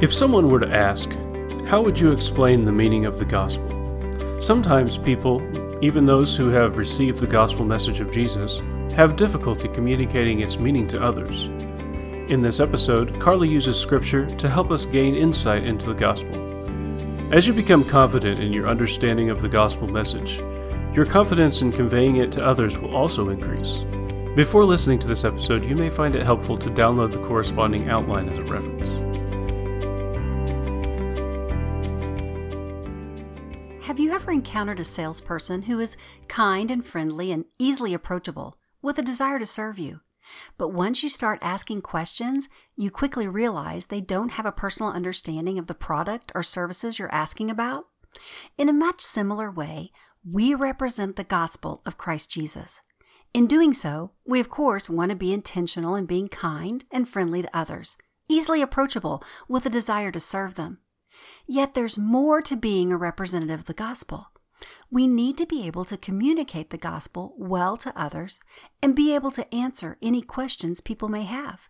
If someone were to ask, how would you explain the meaning of the gospel? Sometimes people, even those who have received the gospel message of Jesus, have difficulty communicating its meaning to others. In this episode, Carly uses scripture to help us gain insight into the gospel. As you become confident in your understanding of the gospel message, your confidence in conveying it to others will also increase. Before listening to this episode, you may find it helpful to download the corresponding outline as a reference. Ever encountered a salesperson who is kind and friendly and easily approachable with a desire to serve you? But once you start asking questions, you quickly realize they don't have a personal understanding of the product or services you're asking about? In a much similar way, we represent the gospel of Christ Jesus. In doing so, we of course want to be intentional in being kind and friendly to others, easily approachable with a desire to serve them. Yet there's more to being a representative of the gospel. We need to be able to communicate the gospel well to others and be able to answer any questions people may have.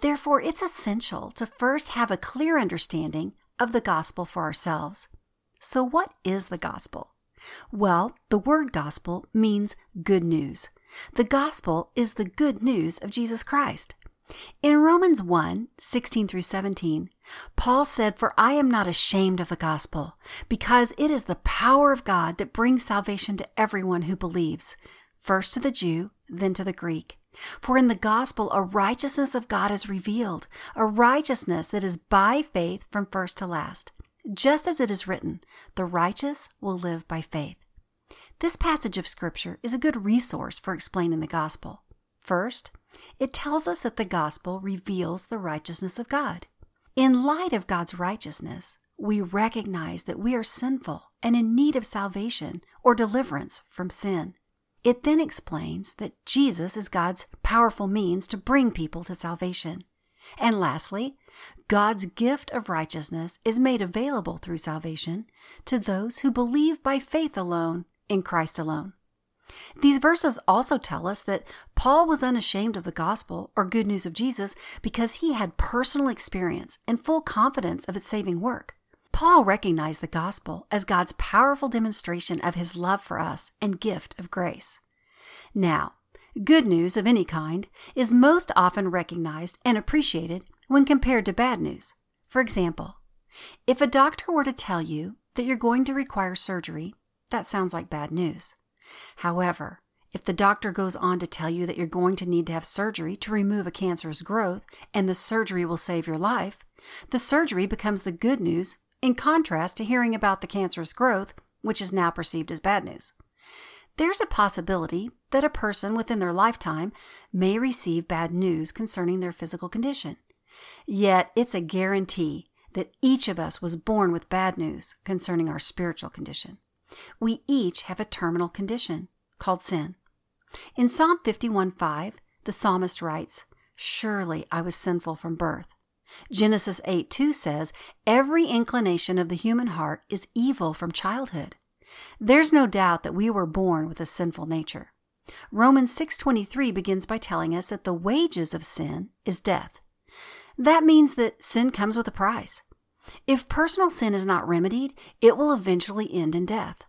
Therefore, it's essential to first have a clear understanding of the gospel for ourselves. So, what is the gospel? Well, the word gospel means good news. The gospel is the good news of Jesus Christ. In Romans 1 16 through 17, Paul said, For I am not ashamed of the gospel, because it is the power of God that brings salvation to everyone who believes, first to the Jew, then to the Greek. For in the gospel, a righteousness of God is revealed, a righteousness that is by faith from first to last. Just as it is written, the righteous will live by faith. This passage of Scripture is a good resource for explaining the gospel. First, it tells us that the gospel reveals the righteousness of God. In light of God's righteousness, we recognize that we are sinful and in need of salvation or deliverance from sin. It then explains that Jesus is God's powerful means to bring people to salvation. And lastly, God's gift of righteousness is made available through salvation to those who believe by faith alone in Christ alone. These verses also tell us that Paul was unashamed of the gospel or good news of Jesus because he had personal experience and full confidence of its saving work. Paul recognized the gospel as God's powerful demonstration of his love for us and gift of grace. Now, good news of any kind is most often recognized and appreciated when compared to bad news. For example, if a doctor were to tell you that you're going to require surgery, that sounds like bad news. However, if the doctor goes on to tell you that you're going to need to have surgery to remove a cancerous growth and the surgery will save your life, the surgery becomes the good news in contrast to hearing about the cancerous growth, which is now perceived as bad news. There's a possibility that a person within their lifetime may receive bad news concerning their physical condition. Yet it's a guarantee that each of us was born with bad news concerning our spiritual condition. We each have a terminal condition called sin. In Psalm 51 5, the psalmist writes, Surely I was sinful from birth. Genesis 8 2 says, Every inclination of the human heart is evil from childhood. There's no doubt that we were born with a sinful nature. Romans 6:23 begins by telling us that the wages of sin is death. That means that sin comes with a price. If personal sin is not remedied, it will eventually end in death.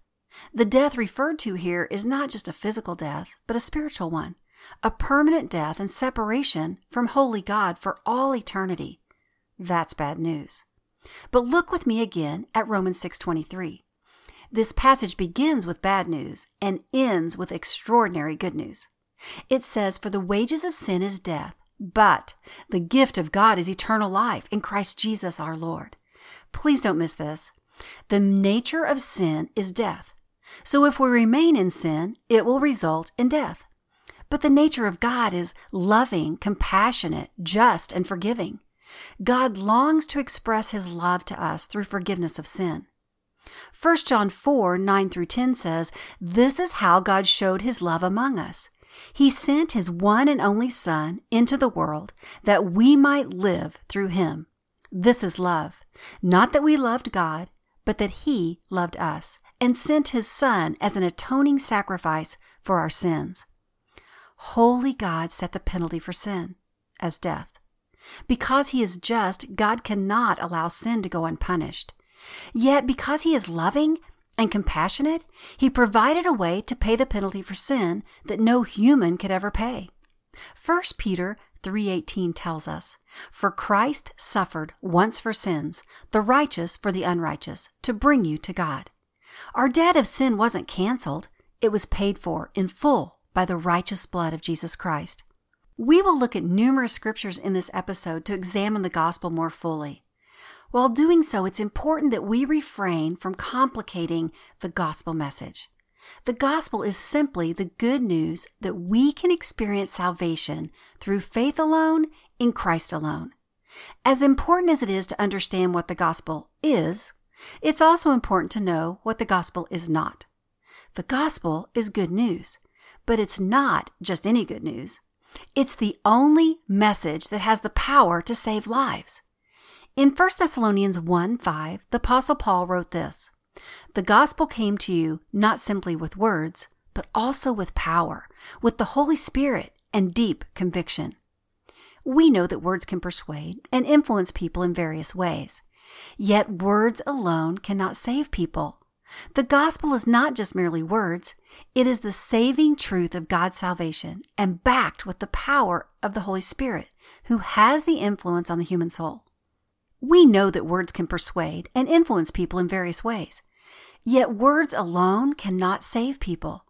The death referred to here is not just a physical death, but a spiritual one, a permanent death and separation from holy God for all eternity. That's bad news. But look with me again at Romans 6:23. This passage begins with bad news and ends with extraordinary good news. It says, For the wages of sin is death, but the gift of God is eternal life in Christ Jesus our Lord. Please don't miss this. The nature of sin is death. So if we remain in sin, it will result in death. But the nature of God is loving, compassionate, just, and forgiving. God longs to express his love to us through forgiveness of sin. 1 John 4 9 through 10 says, This is how God showed his love among us. He sent his one and only Son into the world that we might live through him. This is love. Not that we loved God, but that he loved us and sent his Son as an atoning sacrifice for our sins. Holy God set the penalty for sin as death. Because he is just, God cannot allow sin to go unpunished. Yet, because he is loving and compassionate, he provided a way to pay the penalty for sin that no human could ever pay. 1 Peter 3:18 tells us, "For Christ suffered once for sins, the righteous for the unrighteous, to bring you to God." Our debt of sin wasn't canceled, it was paid for in full by the righteous blood of Jesus Christ. We will look at numerous scriptures in this episode to examine the gospel more fully. While doing so, it's important that we refrain from complicating the gospel message. The gospel is simply the good news that we can experience salvation through faith alone in Christ alone. As important as it is to understand what the gospel is, it's also important to know what the gospel is not. The gospel is good news, but it's not just any good news. It's the only message that has the power to save lives. In 1 Thessalonians 1 5, the Apostle Paul wrote this The gospel came to you not simply with words, but also with power, with the Holy Spirit and deep conviction. We know that words can persuade and influence people in various ways. Yet words alone cannot save people. The gospel is not just merely words, it is the saving truth of God's salvation and backed with the power of the Holy Spirit, who has the influence on the human soul. We know that words can persuade and influence people in various ways. Yet words alone cannot save people.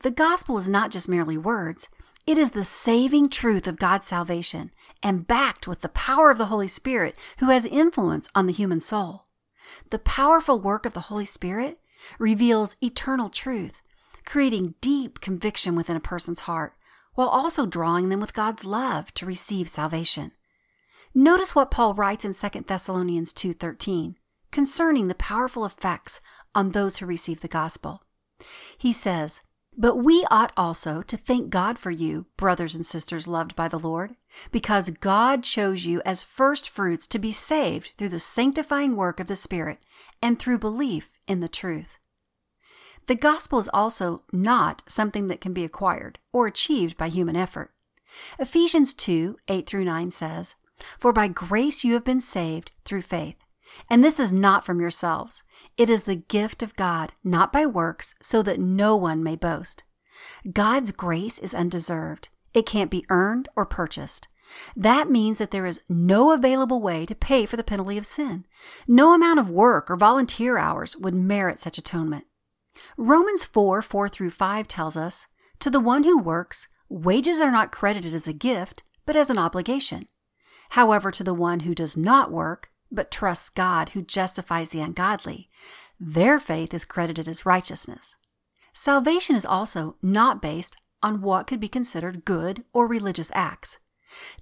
The gospel is not just merely words, it is the saving truth of God's salvation and backed with the power of the Holy Spirit who has influence on the human soul. The powerful work of the Holy Spirit reveals eternal truth, creating deep conviction within a person's heart while also drawing them with God's love to receive salvation. Notice what Paul writes in 2 Thessalonians 2:13 concerning the powerful effects on those who receive the gospel. He says, but we ought also to thank God for you, brothers and sisters loved by the Lord, because God chose you as first fruits to be saved through the sanctifying work of the Spirit and through belief in the truth. The gospel is also not something that can be acquired or achieved by human effort. Ephesians 2 8 through 9 says, For by grace you have been saved through faith. And this is not from yourselves. It is the gift of God, not by works, so that no one may boast. God's grace is undeserved. It can't be earned or purchased. That means that there is no available way to pay for the penalty of sin. No amount of work or volunteer hours would merit such atonement. Romans 4 4 through 5 tells us, To the one who works, wages are not credited as a gift, but as an obligation. However, to the one who does not work, but trusts God who justifies the ungodly, their faith is credited as righteousness. Salvation is also not based on what could be considered good or religious acts.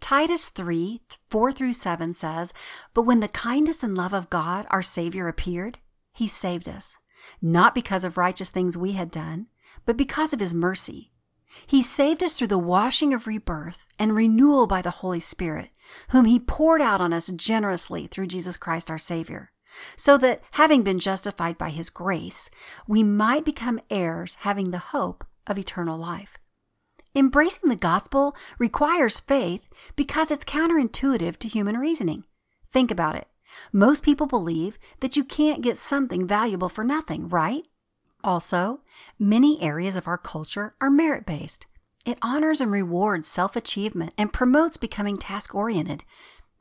Titus 3 4 through 7 says, But when the kindness and love of God, our Savior, appeared, He saved us, not because of righteous things we had done, but because of His mercy. He saved us through the washing of rebirth and renewal by the Holy Spirit, whom He poured out on us generously through Jesus Christ our Savior, so that, having been justified by His grace, we might become heirs having the hope of eternal life. Embracing the gospel requires faith because it's counterintuitive to human reasoning. Think about it. Most people believe that you can't get something valuable for nothing, right? Also, many areas of our culture are merit based. It honors and rewards self achievement and promotes becoming task oriented.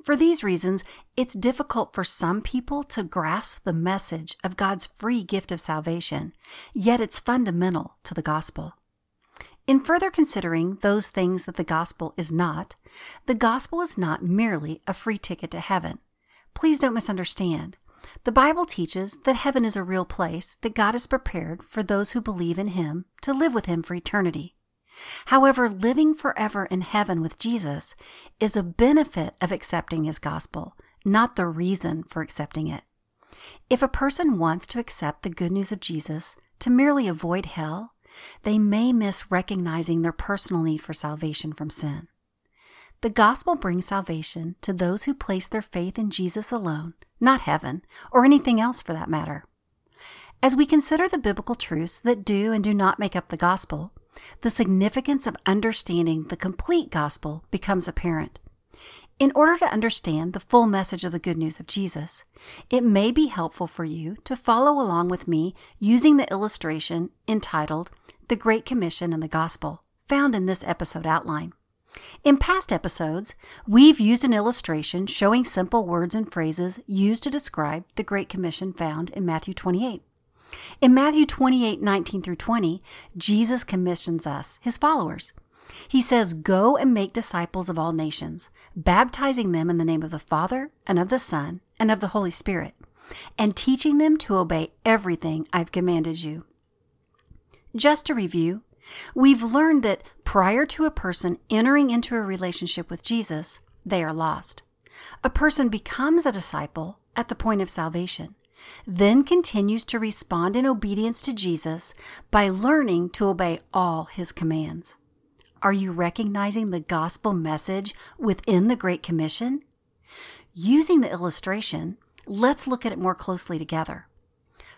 For these reasons, it's difficult for some people to grasp the message of God's free gift of salvation, yet it's fundamental to the gospel. In further considering those things that the gospel is not, the gospel is not merely a free ticket to heaven. Please don't misunderstand. The Bible teaches that heaven is a real place that God has prepared for those who believe in Him to live with Him for eternity. However, living forever in heaven with Jesus is a benefit of accepting His gospel, not the reason for accepting it. If a person wants to accept the good news of Jesus to merely avoid hell, they may miss recognizing their personal need for salvation from sin. The gospel brings salvation to those who place their faith in Jesus alone not heaven, or anything else for that matter. As we consider the biblical truths that do and do not make up the gospel, the significance of understanding the complete gospel becomes apparent. In order to understand the full message of the good news of Jesus, it may be helpful for you to follow along with me using the illustration entitled The Great Commission and the Gospel, found in this episode outline. In past episodes, we've used an illustration showing simple words and phrases used to describe the Great Commission found in Matthew 28. In Matthew 28 19 through 20, Jesus commissions us, his followers, he says, Go and make disciples of all nations, baptizing them in the name of the Father, and of the Son, and of the Holy Spirit, and teaching them to obey everything I've commanded you. Just to review, we've learned that prior to a person entering into a relationship with Jesus, they are lost. A person becomes a disciple at the point of salvation, then continues to respond in obedience to Jesus by learning to obey all his commands. Are you recognizing the gospel message within the Great Commission? Using the illustration, let's look at it more closely together.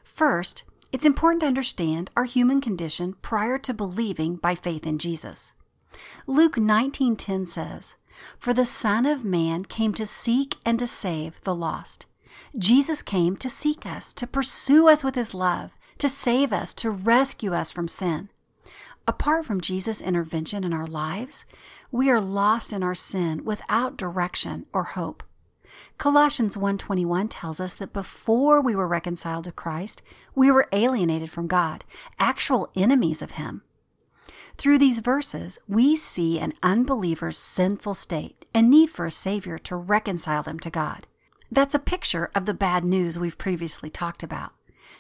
First, it's important to understand our human condition prior to believing by faith in Jesus. Luke 19:10 says, "For the Son of man came to seek and to save the lost." Jesus came to seek us, to pursue us with his love, to save us, to rescue us from sin. Apart from Jesus' intervention in our lives, we are lost in our sin without direction or hope. Colossians 1:21 tells us that before we were reconciled to Christ, we were alienated from God, actual enemies of him. Through these verses, we see an unbeliever's sinful state and need for a savior to reconcile them to God. That's a picture of the bad news we've previously talked about.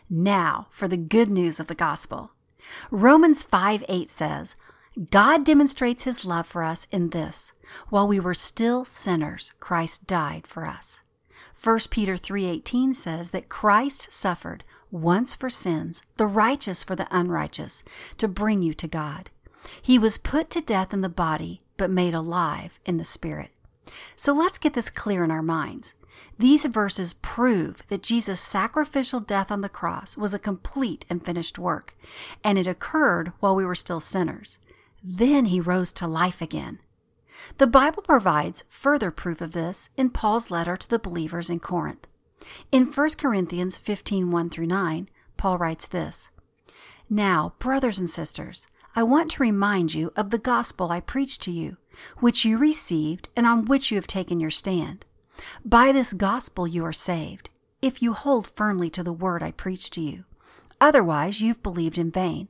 Now, for the good news of the gospel. Romans 5 8 says, God demonstrates his love for us in this while we were still sinners, Christ died for us. 1 Peter 3:18 says that Christ suffered once for sins, the righteous for the unrighteous, to bring you to God. He was put to death in the body, but made alive in the spirit. So let's get this clear in our minds. These verses prove that Jesus' sacrificial death on the cross was a complete and finished work, and it occurred while we were still sinners. Then he rose to life again. The Bible provides further proof of this in Paul's letter to the believers in Corinth. In 1 Corinthians 15 1 through 9, Paul writes this Now, brothers and sisters, I want to remind you of the gospel I preached to you, which you received and on which you have taken your stand. By this gospel you are saved, if you hold firmly to the word I preached to you. Otherwise, you've believed in vain.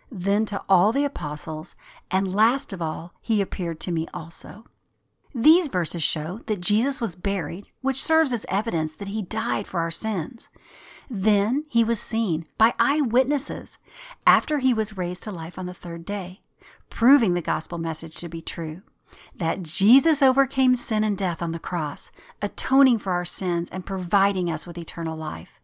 then to all the apostles, and last of all, he appeared to me also. These verses show that Jesus was buried, which serves as evidence that he died for our sins. Then he was seen by eyewitnesses after he was raised to life on the third day, proving the gospel message to be true that Jesus overcame sin and death on the cross, atoning for our sins and providing us with eternal life.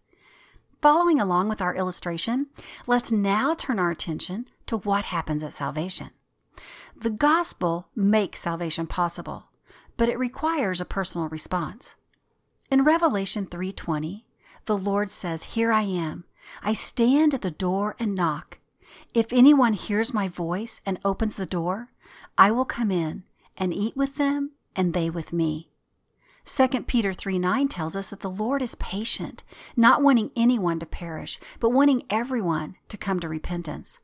Following along with our illustration, let's now turn our attention to what happens at salvation. The gospel makes salvation possible, but it requires a personal response. In Revelation 3:20, the Lord says, "Here I am. I stand at the door and knock. If anyone hears my voice and opens the door, I will come in and eat with them, and they with me. 2 Peter 3 9 tells us that the Lord is patient, not wanting anyone to perish, but wanting everyone to come to repentance.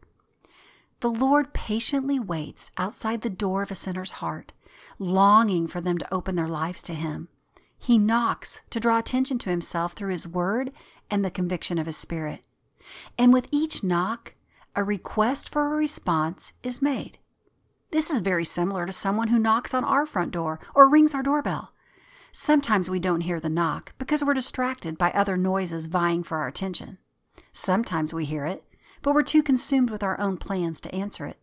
The Lord patiently waits outside the door of a sinner's heart, longing for them to open their lives to Him. He knocks to draw attention to Himself through His Word and the conviction of His Spirit. And with each knock, a request for a response is made. This is very similar to someone who knocks on our front door or rings our doorbell. Sometimes we don't hear the knock because we're distracted by other noises vying for our attention. Sometimes we hear it, but we're too consumed with our own plans to answer it.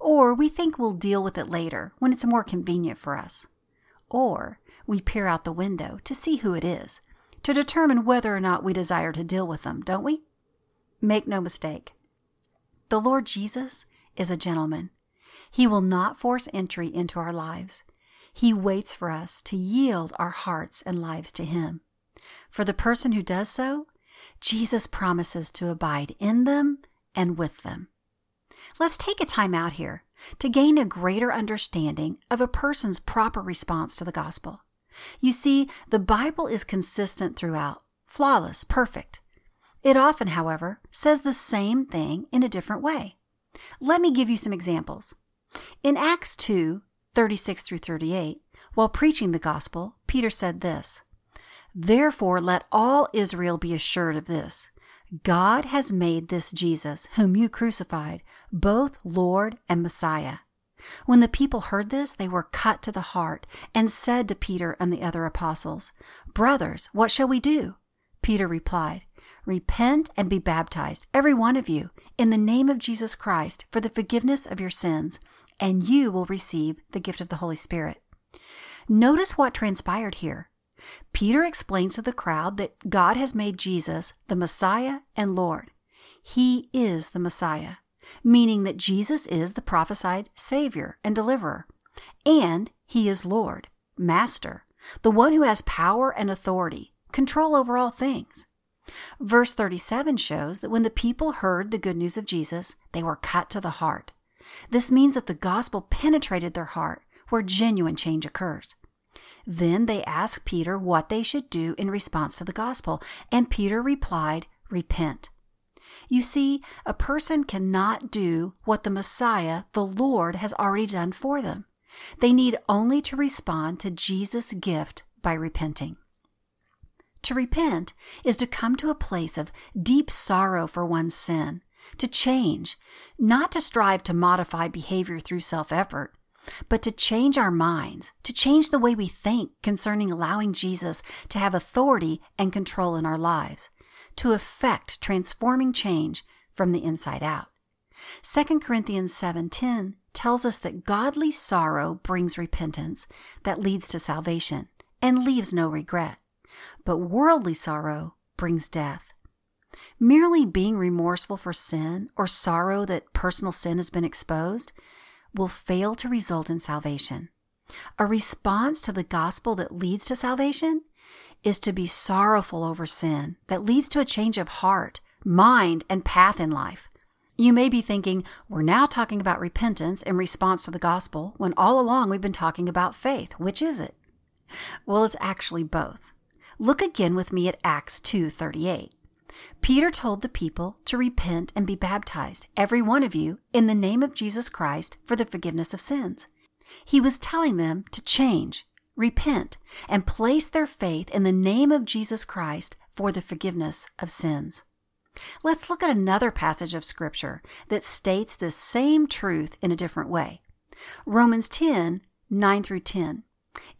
Or we think we'll deal with it later when it's more convenient for us. Or we peer out the window to see who it is, to determine whether or not we desire to deal with them, don't we? Make no mistake. The Lord Jesus is a gentleman. He will not force entry into our lives. He waits for us to yield our hearts and lives to Him. For the person who does so, Jesus promises to abide in them and with them. Let's take a time out here to gain a greater understanding of a person's proper response to the gospel. You see, the Bible is consistent throughout, flawless, perfect. It often, however, says the same thing in a different way. Let me give you some examples. In Acts 2 36 through 38, while preaching the gospel, Peter said this Therefore, let all Israel be assured of this God has made this Jesus, whom you crucified, both Lord and Messiah. When the people heard this, they were cut to the heart and said to Peter and the other apostles, Brothers, what shall we do? Peter replied, Repent and be baptized, every one of you, in the name of Jesus Christ, for the forgiveness of your sins, and you will receive the gift of the Holy Spirit. Notice what transpired here. Peter explains to the crowd that God has made Jesus the Messiah and Lord. He is the Messiah, meaning that Jesus is the prophesied Savior and Deliverer, and He is Lord, Master, the one who has power and authority, control over all things. Verse 37 shows that when the people heard the good news of Jesus, they were cut to the heart. This means that the gospel penetrated their heart, where genuine change occurs. Then they asked Peter what they should do in response to the gospel, and Peter replied, Repent. You see, a person cannot do what the Messiah, the Lord, has already done for them. They need only to respond to Jesus' gift by repenting. To repent is to come to a place of deep sorrow for one's sin, to change, not to strive to modify behavior through self effort, but to change our minds, to change the way we think concerning allowing Jesus to have authority and control in our lives, to effect transforming change from the inside out. 2 Corinthians 7:10 tells us that godly sorrow brings repentance that leads to salvation and leaves no regret, but worldly sorrow brings death. Merely being remorseful for sin or sorrow that personal sin has been exposed will fail to result in salvation. A response to the gospel that leads to salvation is to be sorrowful over sin that leads to a change of heart, mind, and path in life. You may be thinking, we're now talking about repentance in response to the gospel when all along we've been talking about faith. Which is it? Well, it's actually both. Look again with me at Acts 2:38. Peter told the people to repent and be baptized, every one of you, in the name of Jesus Christ for the forgiveness of sins. He was telling them to change, repent, and place their faith in the name of Jesus Christ for the forgiveness of sins. Let's look at another passage of Scripture that states this same truth in a different way. Romans 10 9 through 10.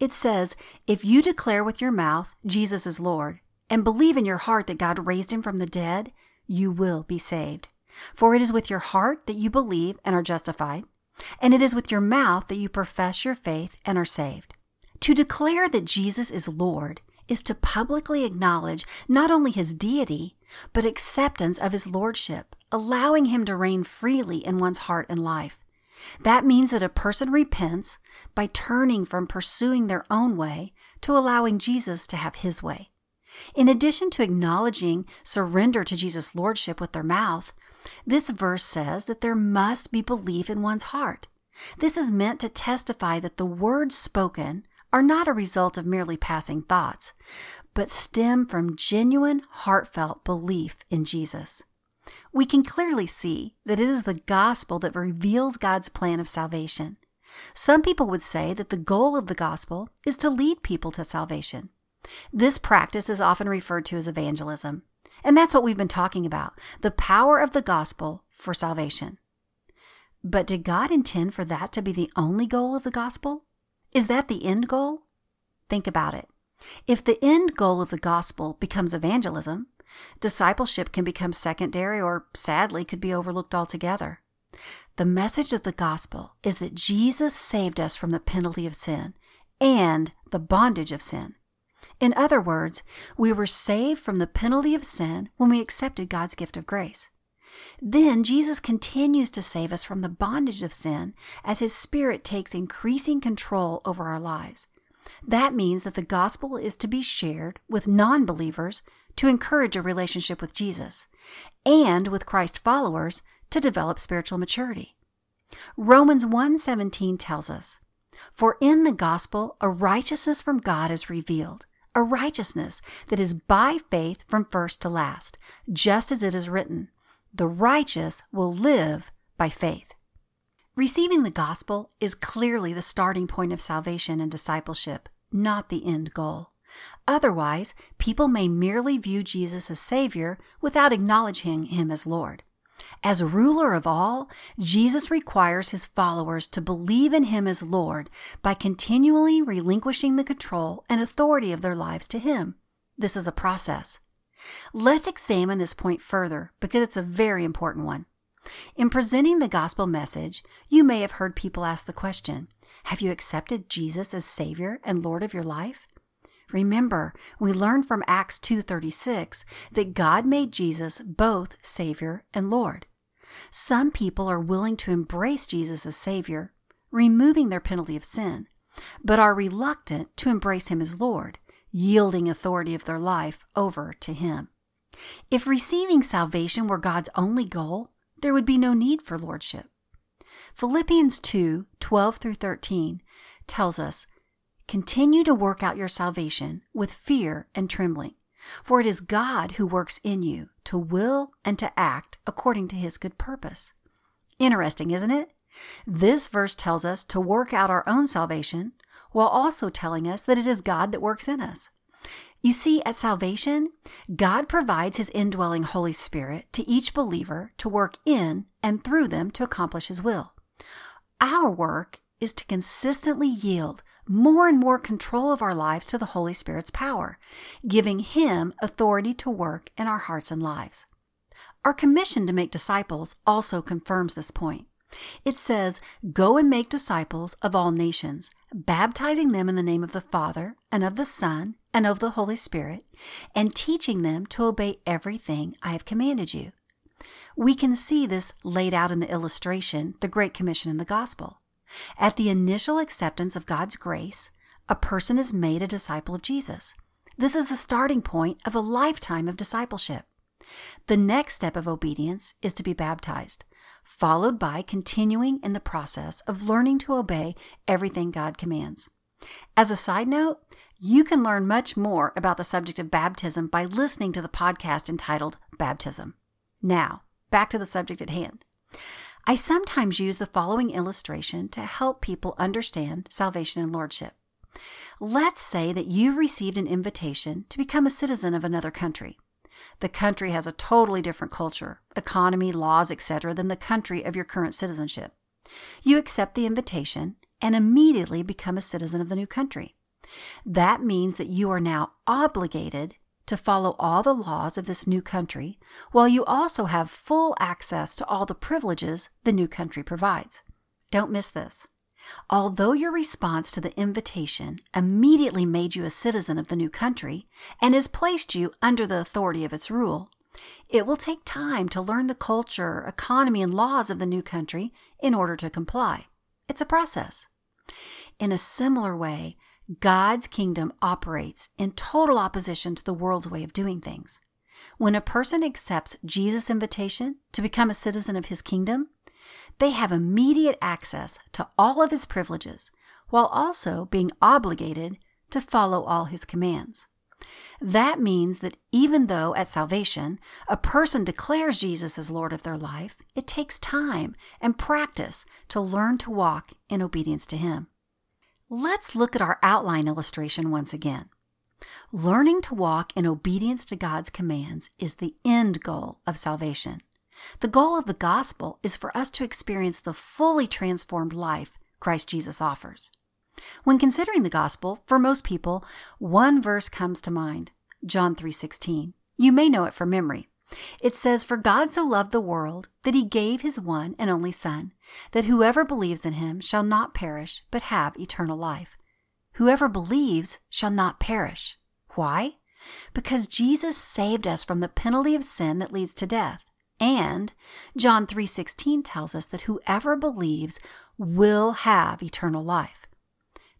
It says, If you declare with your mouth Jesus is Lord, and believe in your heart that God raised him from the dead, you will be saved. For it is with your heart that you believe and are justified, and it is with your mouth that you profess your faith and are saved. To declare that Jesus is Lord is to publicly acknowledge not only his deity, but acceptance of his lordship, allowing him to reign freely in one's heart and life. That means that a person repents by turning from pursuing their own way to allowing Jesus to have his way. In addition to acknowledging surrender to Jesus' lordship with their mouth, this verse says that there must be belief in one's heart. This is meant to testify that the words spoken are not a result of merely passing thoughts, but stem from genuine, heartfelt belief in Jesus. We can clearly see that it is the gospel that reveals God's plan of salvation. Some people would say that the goal of the gospel is to lead people to salvation. This practice is often referred to as evangelism. And that's what we've been talking about the power of the gospel for salvation. But did God intend for that to be the only goal of the gospel? Is that the end goal? Think about it. If the end goal of the gospel becomes evangelism, discipleship can become secondary or sadly could be overlooked altogether. The message of the gospel is that Jesus saved us from the penalty of sin and the bondage of sin. In other words, we were saved from the penalty of sin when we accepted God's gift of grace. Then Jesus continues to save us from the bondage of sin as His Spirit takes increasing control over our lives. That means that the gospel is to be shared with non believers to encourage a relationship with Jesus, and with Christ followers to develop spiritual maturity. Romans 1:17 tells us, "For in the gospel a righteousness from God is revealed, a righteousness that is by faith from first to last, just as it is written, the righteous will live by faith." Receiving the gospel is clearly the starting point of salvation and discipleship, not the end goal. Otherwise, people may merely view Jesus as Savior without acknowledging Him as Lord. As ruler of all, Jesus requires his followers to believe in him as Lord by continually relinquishing the control and authority of their lives to him. This is a process. Let's examine this point further because it's a very important one. In presenting the gospel message, you may have heard people ask the question Have you accepted Jesus as Savior and Lord of your life? Remember, we learn from Acts 2:36 that God made Jesus both Savior and Lord. Some people are willing to embrace Jesus as Savior, removing their penalty of sin, but are reluctant to embrace Him as Lord, yielding authority of their life over to Him. If receiving salvation were God's only goal, there would be no need for lordship. Philippians 2 12 through 13 tells us Continue to work out your salvation with fear and trembling, for it is God who works in you to will and to act according to his good purpose. Interesting, isn't it? This verse tells us to work out our own salvation while also telling us that it is God that works in us. You see, at salvation, God provides His indwelling Holy Spirit to each believer to work in and through them to accomplish His will. Our work is to consistently yield more and more control of our lives to the Holy Spirit's power, giving Him authority to work in our hearts and lives. Our commission to make disciples also confirms this point. It says, Go and make disciples of all nations, baptizing them in the name of the Father, and of the Son, and of the Holy Spirit, and teaching them to obey everything I have commanded you. We can see this laid out in the illustration, the Great Commission in the Gospel. At the initial acceptance of God's grace, a person is made a disciple of Jesus. This is the starting point of a lifetime of discipleship. The next step of obedience is to be baptized, followed by continuing in the process of learning to obey everything God commands. As a side note, you can learn much more about the subject of baptism by listening to the podcast entitled Baptism. Now, back to the subject at hand. I sometimes use the following illustration to help people understand salvation and lordship. Let's say that you've received an invitation to become a citizen of another country. The country has a totally different culture, economy, laws, etc., than the country of your current citizenship. You accept the invitation and immediately become a citizen of the new country. That means that you are now obligated to follow all the laws of this new country, while you also have full access to all the privileges the new country provides. Don't miss this. Although your response to the invitation immediately made you a citizen of the new country and has placed you under the authority of its rule, it will take time to learn the culture, economy, and laws of the new country in order to comply. It's a process. In a similar way, God's kingdom operates in total opposition to the world's way of doing things. When a person accepts Jesus' invitation to become a citizen of his kingdom, they have immediate access to all of his privileges while also being obligated to follow all his commands. That means that even though at salvation a person declares Jesus as Lord of their life, it takes time and practice to learn to walk in obedience to him. Let's look at our outline illustration once again. Learning to walk in obedience to God's commands is the end goal of salvation. The goal of the gospel is for us to experience the fully transformed life Christ Jesus offers. When considering the gospel, for most people, one verse comes to mind, John 3:16. You may know it from memory. It says, For God so loved the world that he gave his one and only Son, that whoever believes in him shall not perish, but have eternal life. Whoever believes shall not perish. Why? Because Jesus saved us from the penalty of sin that leads to death. And John 3:16 tells us that whoever believes will have eternal life.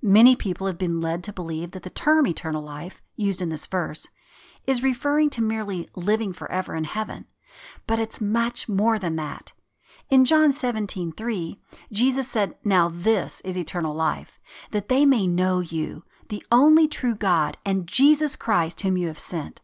Many people have been led to believe that the term eternal life, used in this verse, is referring to merely living forever in heaven, but it's much more than that. In John 17:3, Jesus said, "Now this is eternal life, that they may know you, the only true God, and Jesus Christ whom you have sent."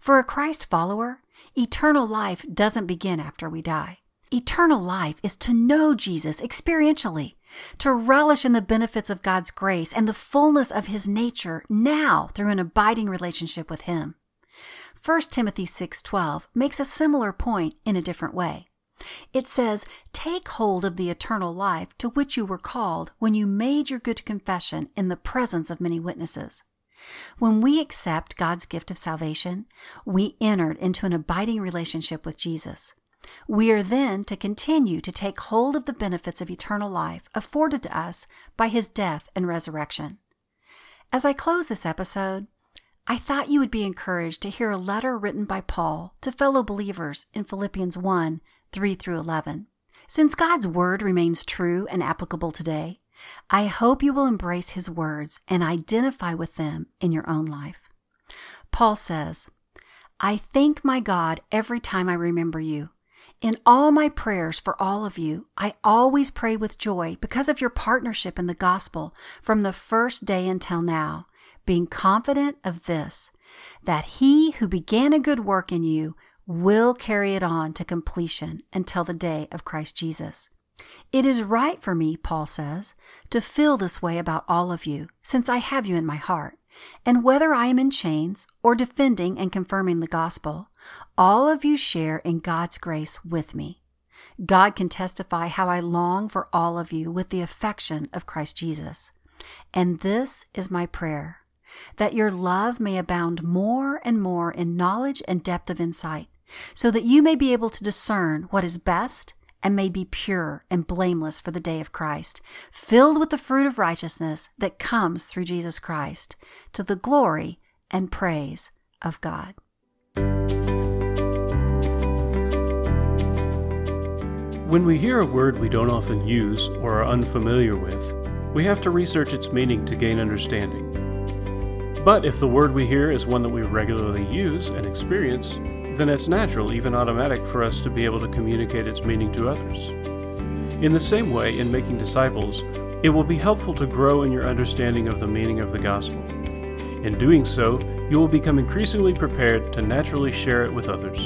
For a Christ follower, eternal life doesn't begin after we die. Eternal life is to know Jesus experientially, to relish in the benefits of God's grace and the fullness of his nature now through an abiding relationship with him. 1 Timothy 6:12 makes a similar point in a different way. It says, Take hold of the eternal life to which you were called when you made your good confession in the presence of many witnesses. When we accept God's gift of salvation, we entered into an abiding relationship with Jesus. We are then to continue to take hold of the benefits of eternal life afforded to us by his death and resurrection. As I close this episode, I thought you would be encouraged to hear a letter written by Paul to fellow believers in Philippians 1 3 through 11. Since God's word remains true and applicable today, I hope you will embrace his words and identify with them in your own life. Paul says, I thank my God every time I remember you. In all my prayers for all of you, I always pray with joy because of your partnership in the gospel from the first day until now, being confident of this, that he who began a good work in you will carry it on to completion until the day of Christ Jesus. It is right for me, Paul says, to feel this way about all of you, since I have you in my heart. And whether I am in chains or defending and confirming the gospel, all of you share in God's grace with me. God can testify how I long for all of you with the affection of Christ Jesus. And this is my prayer that your love may abound more and more in knowledge and depth of insight, so that you may be able to discern what is best and may be pure and blameless for the day of Christ, filled with the fruit of righteousness that comes through Jesus Christ, to the glory and praise of God. When we hear a word we don't often use or are unfamiliar with, we have to research its meaning to gain understanding. But if the word we hear is one that we regularly use and experience, then it's natural, even automatic, for us to be able to communicate its meaning to others. In the same way, in making disciples, it will be helpful to grow in your understanding of the meaning of the gospel. In doing so, you will become increasingly prepared to naturally share it with others.